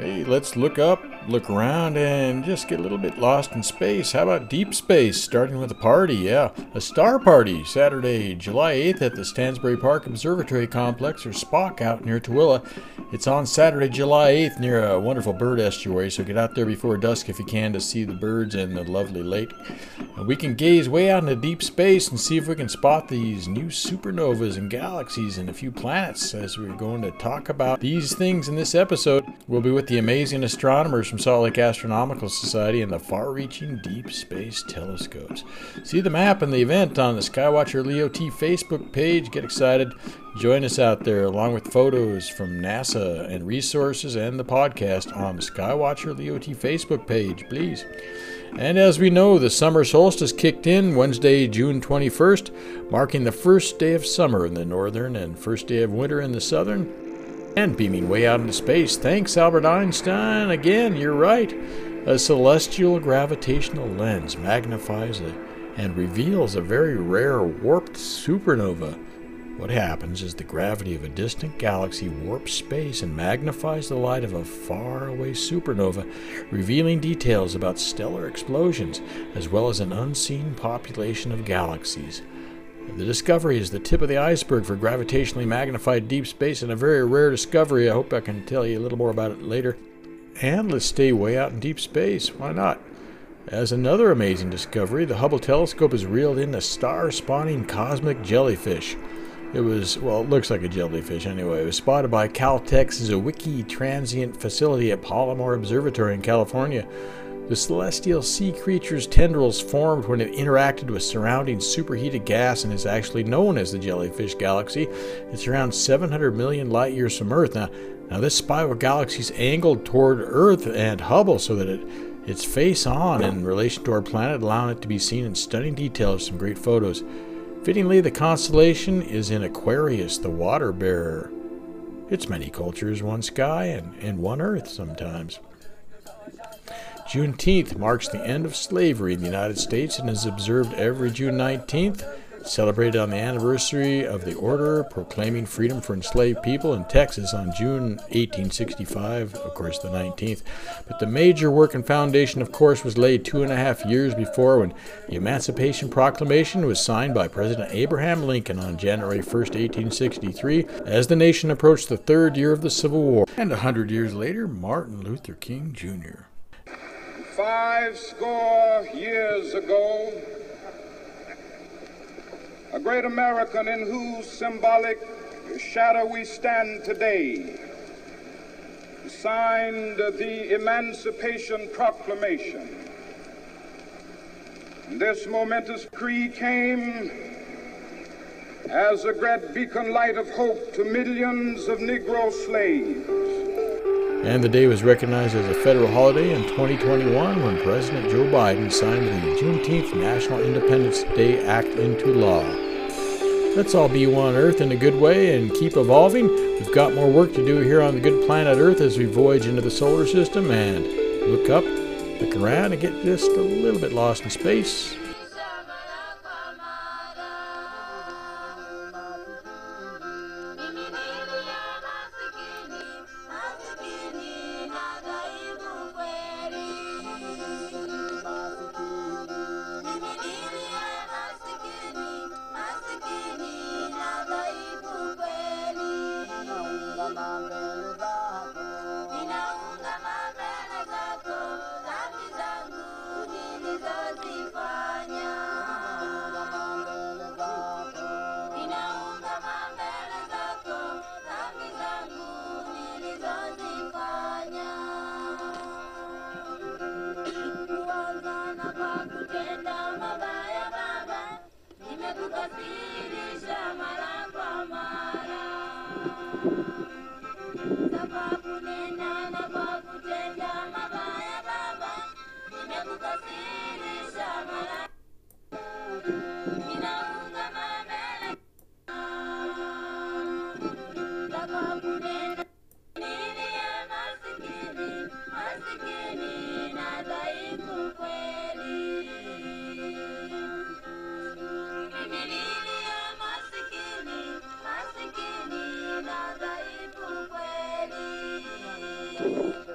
Hey, let's look up, look around, and just get a little bit lost in space. How about deep space? Starting with a party, yeah. A star party, Saturday, July 8th at the Stansbury Park Observatory Complex, or SPOC out near Tooele. It's on Saturday, July 8th near a wonderful bird estuary, so get out there before dusk if you can to see the birds and the lovely lake. We can gaze way out into deep space and see if we can spot these new supernovas and galaxies and a few planets as we're going to talk about these things in this episode. We'll be with the amazing astronomers from Salt Lake Astronomical Society and the far reaching deep space telescopes. See the map and the event on the Skywatcher Leo T Facebook page. Get excited. Join us out there along with photos from NASA and resources and the podcast on the Skywatcher Leo T Facebook page, please. And as we know, the summer solstice kicked in Wednesday, June 21st, marking the first day of summer in the northern and first day of winter in the southern. And beaming way out into space. Thanks, Albert Einstein. Again, you're right. A celestial gravitational lens magnifies a, and reveals a very rare warped supernova. What happens is the gravity of a distant galaxy warps space and magnifies the light of a faraway supernova, revealing details about stellar explosions as well as an unseen population of galaxies. The discovery is the tip of the iceberg for gravitationally magnified deep space and a very rare discovery. I hope I can tell you a little more about it later. And let's stay way out in deep space. Why not? As another amazing discovery, the Hubble telescope has reeled in a star spawning cosmic jellyfish. It was, well, it looks like a jellyfish anyway. It was spotted by Caltech's Zwicky Transient Facility at Palomar Observatory in California. The celestial sea creature's tendrils formed when it interacted with surrounding superheated gas and is actually known as the jellyfish galaxy. It's around 700 million light years from Earth. Now, now this spiral galaxy is angled toward Earth and Hubble so that it it's face on in relation to our planet, allowing it to be seen in stunning detail of some great photos. Fittingly, the constellation is in Aquarius, the water bearer. It's many cultures, one sky, and, and one earth sometimes. Juneteenth marks the end of slavery in the United States and is observed every June 19th, celebrated on the anniversary of the order proclaiming freedom for enslaved people in Texas on June 1865, of course, the 19th. But the major work and foundation, of course, was laid two and a half years before when the Emancipation Proclamation was signed by President Abraham Lincoln on January 1, 1863, as the nation approached the third year of the Civil War. And a hundred years later, Martin Luther King Jr. Five score years ago, a great American in whose symbolic shadow we stand today signed the Emancipation Proclamation. This momentous creed came as a great beacon light of hope to millions of Negro slaves and the day was recognized as a federal holiday in 2021 when President Joe Biden signed the Juneteenth National Independence Day Act into law. Let's all be one Earth in a good way and keep evolving. We've got more work to do here on the good planet Earth as we voyage into the solar system and look up, look around, and get just a little bit lost in space. Thank you.